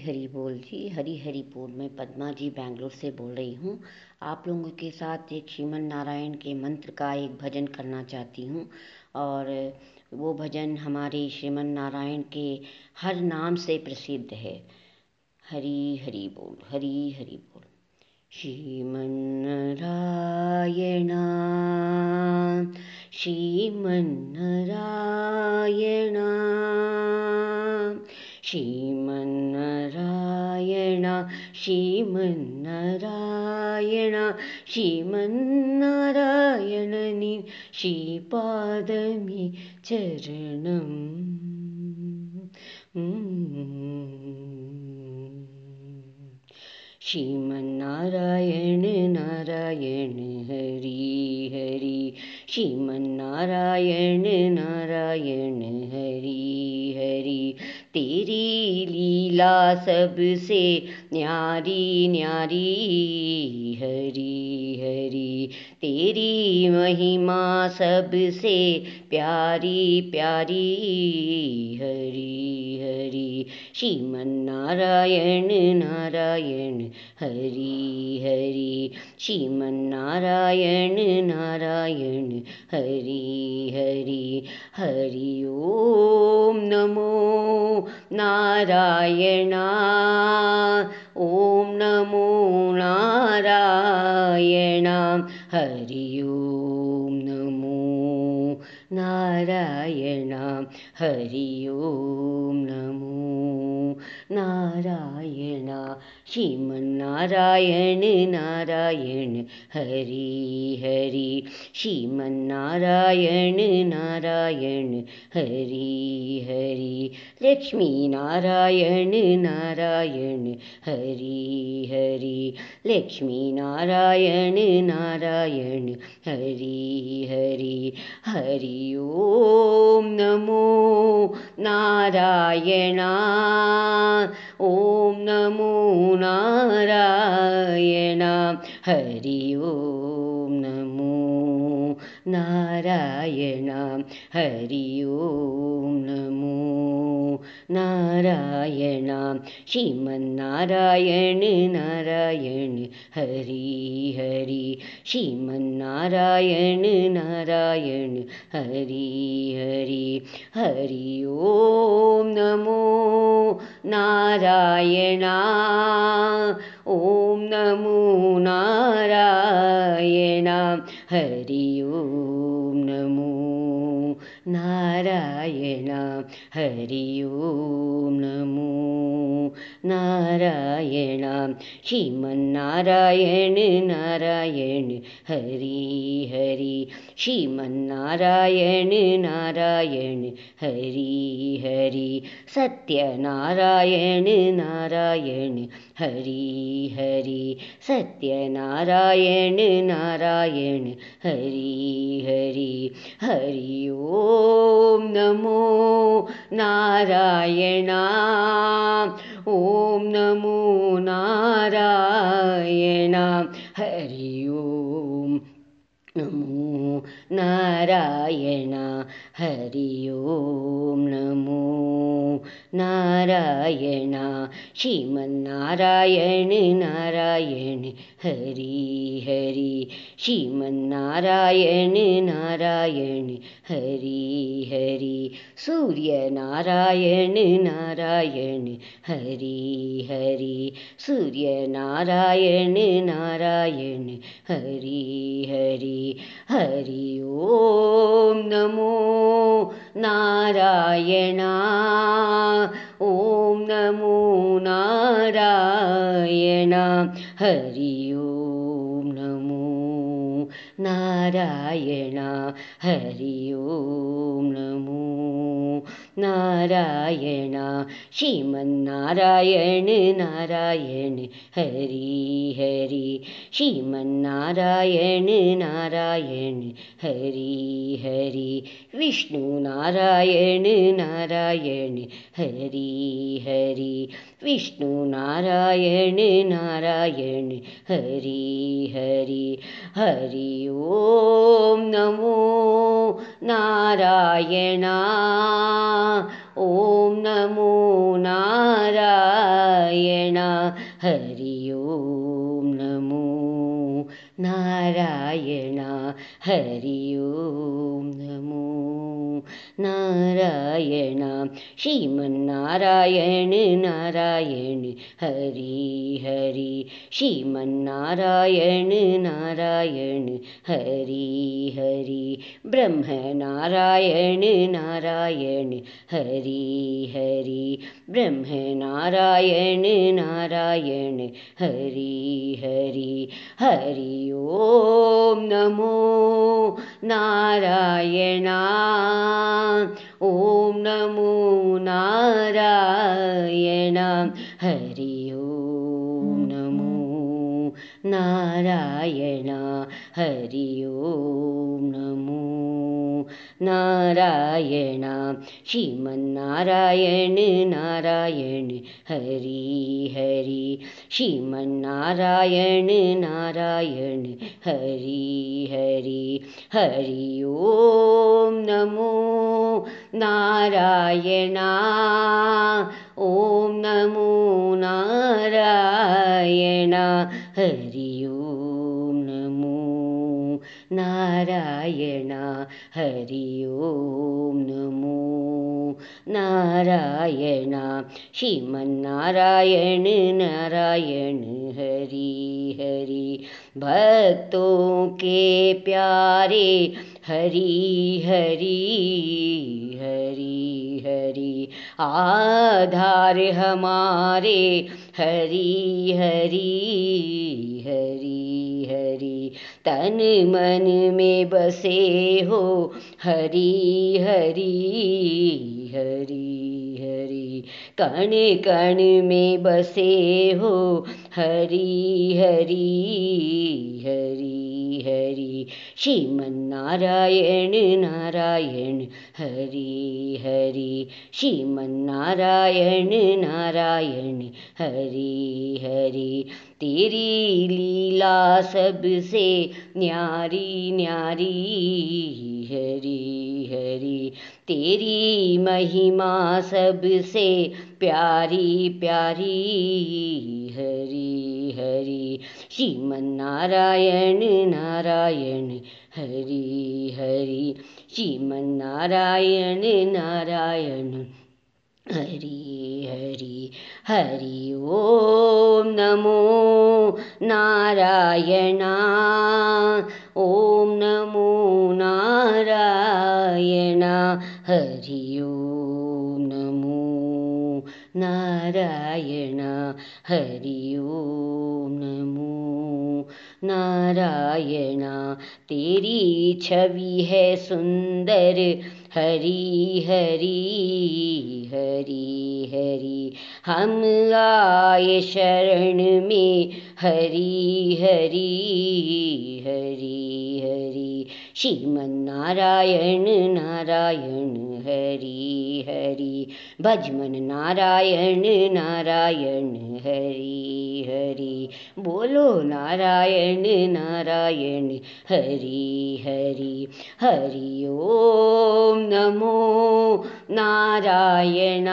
हरी बोल जी। हरी हरी बोल मैं पद्मा जी बैंगलोर से बोल रही हूँ। आप लोगों के साथ एक श्रीमन नारायण के मंत्र का एक भजन करना चाहती हूँ और वो भजन हमारे श्रीमन नारायण के हर नाम से प्रसिद्ध है। हरी हरी बोल। हरी हरी बोल श्रीमन नारायणा, श्रीमन श्रीमन्नारायण श्रीमन्नारायणनि श्रीपादमि चरणम्। श्रीमन्नारायण नारायण हरि हरि। श्रीमन्नारायण नारायण हरि तेरी लीला सबसे न्यारी न्यारी हरी हरी। तेरी महिमा सबसे प्यारी प्यारी हरी। हरी। श्रीमन्नारायण नारायण हरि हरि। श्रीमन्नारायण नारायण हरि हरि। हरि ओम नमो नारायणा। ॐ नमो नारायण। हरि ओं नारायण हरि ओं नमो ನಾರಾಯಣ ಶ್ರೀಮನ್ನಾರಾಯಣ ನಾರಾಯಣ ಹರಿ ಹರಿ ಶ್ರೀಮನ್ನಾರಾಯಣ ನಾರಾಯಣ ಹರಿ ಹರಿ ಲಕ್ಷ್ಮೀ ನಾರಾಯಣ ನಾರಾಯಣ ಹರಿ ಹರಿ ಲಕ್ಷ್ಮೀ ನಾರಾಯಣ ನಾರಾಯಣ ಹರಿ ಹರಿ ಹರಿ ಓಂ ನಮೋ ನಾರಾಯಣ ॐ नमो नारायण। हरि ॐ नमो नारायण। हरि ॐ नमो नारायण। श्रीमन्नारायण नारायण। हरि हरि। श्रीमन्नारायण नारायण। हरि हरि। हरि नमो नारायणा। ॐ नमो नारायण। हरि ॐ नमो नारायण। हरि ॐ നാരായണ. ശ്രീമൻ നാരായണ നാരായണ ഹരി ഹരി. ശ്രീമന്നാരായണ നാരായണ ഹരി ഹരി. സത്യനാരായണ നാരായണ ഹരി ഹരി. സത്യനാരായണ നാരായണ ഹരി ഹരി. ഹരി ഓം നമോ നാരായണ. ॐ नमो नारायण। हरि ॐ नमो नारायण। हरि ॐ नमो नारायण। श्रीमन्नारायण नारायण हरि हरि श्रीमन्नारायण नारायण हरि हरि सूर्यनारायण नारायण हरि हरि सूर्यनारायण नारायण हरि हरि हरि ॐ नमो नारायणा ॐ नमो नारायण, हरि നാരായണ ഹരി ഓം നമോ नारायण, श्रीमन्नारायण, नारायण, हरि हरि, श्रीमन्नारायण, नारायण, हरि हरि विष्णु नारायण नारायण हरि हरि विष्णु नारायण नारायण, हरि हरि हरि, ओम नमो नारायण। ॐ नमो नारायण। हरि ॐ नमो नारायण। हरि श्रीमन्नारायण नारायण हरि हरि। श्रीमन्नारायण नारायण हरि हरि। ब्रह्मनारायण नारायण हरि हरि। ब्रह्मनारायण नारायण हरि हरि। हरि ॐ नमो नारायण ॐ नमो नारायण। हरि ॐ नमो नारायण। हरि ॐ ನಾರಾಯಣ ಶ್ರೀಮನ್ನಾರಾಯಣ ನಾರಾಯಣ ಹರಿ ಹರಿ ಶ್ರೀಮನ್ನಾರಾಯಣ ನಾರಾಯಣ ಹರಿ ಹರಿ ಹರಿ ಓಂ ನಮೋ ನಾರಾಯಣ ಓಂ ನಮೋ ನಾರಾಯಣ ಹರಿ नारायण, हरि ॐ नमो। नारायण, श्रीमन्नारायण, नारायण, हरि हरि। भक्तों के प्यारे, हरि हरि हरि हरि। आधार हमारे, हरि हरि हरि। हरि, तन मन में बसे हो। हरि हरि हरि हरि, कण कण में बसे हो। हरि हरि हरि हरि श्रीमन्नारायण नारायण हरि हरि। श्रीमन्नारायण नारायण हरि हरि। तेरी लीला सबसे न्यारी न्यारी हरि हरि। तेरी महिमा सबसे प्यारी प्यारी हरि। ಹರಿ ಶ್ರೀಮನ್ನಾರಾಯಣ ನಾರಾಯಣ ಹರಿ ಹರಿ ಶ್ರೀಮನ್ನಾರಾಯಣ ನಾರಾಯಣ ಹರಿ ಹರಿ ಹರಿ ಓಂ ನಮೋ ನಾರಾಯಣ ಓಂ ನಮೋ ನಾರಾಯಣ ಹರಿ ಓಂ नारायण, हरि ॐ नमो। नारायण, तेरी छवि है सुंदर, हरि हरि हरि हरि। हम आए शरण में, हरि हरि हरि। हरि श्रीमन्नारायण, नारायण, हरि हरि। भजमन नारायण नारायण हरि हरि। बोलो नारायण नारायण, हरि हरि। हरि ओम नमो नारायण।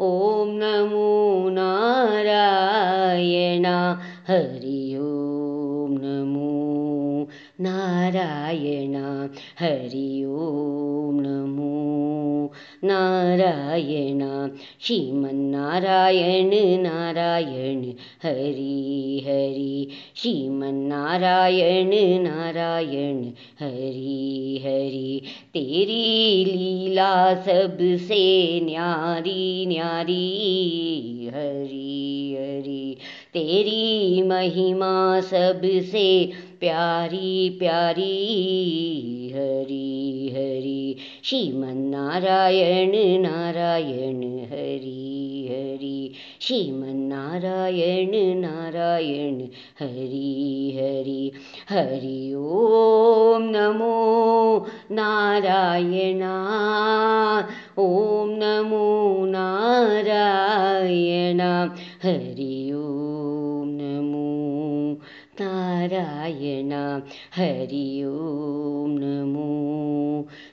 ॐ नमो नारायण। हरि नारायण, हरि ॐ नमो। नारायण, श्रीमन्नारायण, नारायण, हरि हरि। श्रीमन्नारायण, नारायण, हरि हरि। तेरी लीला सबसे न्यारी न्यारी हरि हरि। तेरी महिमा सबसे प्यारी प्यारी हरी हरी श्रीमन नारायण नारायण हरी हरी श्रीमन नारायण नारायण हरी हरि हरि ओम नमो नारायणा ॐ नमो नारायण हरि ॐ नमो നാരായണ ഹരി ഓം നമോ.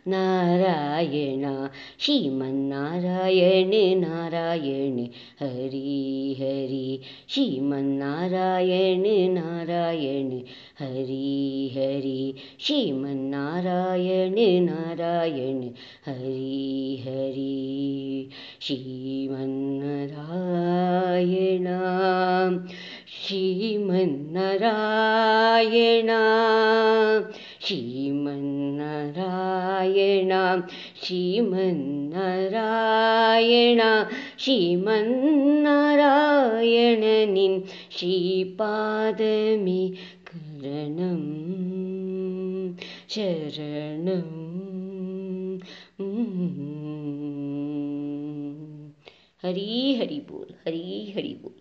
നാരായണ ശ്രീമന്നാരായണ നാരായണ ഹരി ഹരി. ശ്രീമന്നാരായണ നാരായണ ഹരി ഹരി. ശ്രീമന്നാരായണ നാരായണ ഹരി ഹരി. ശ്രീമന്നാരായണ ശ്രീമന്നരായണ ശ്രീമന്നരായണ ശ്രീമന്നരായണ ശ്രീമന്നരായണനിൻ ശ്രീപാദമേ കരണം ശരണം. ഹരി ഹരി ബോൾ ഹരി ഹരി ബോൾ.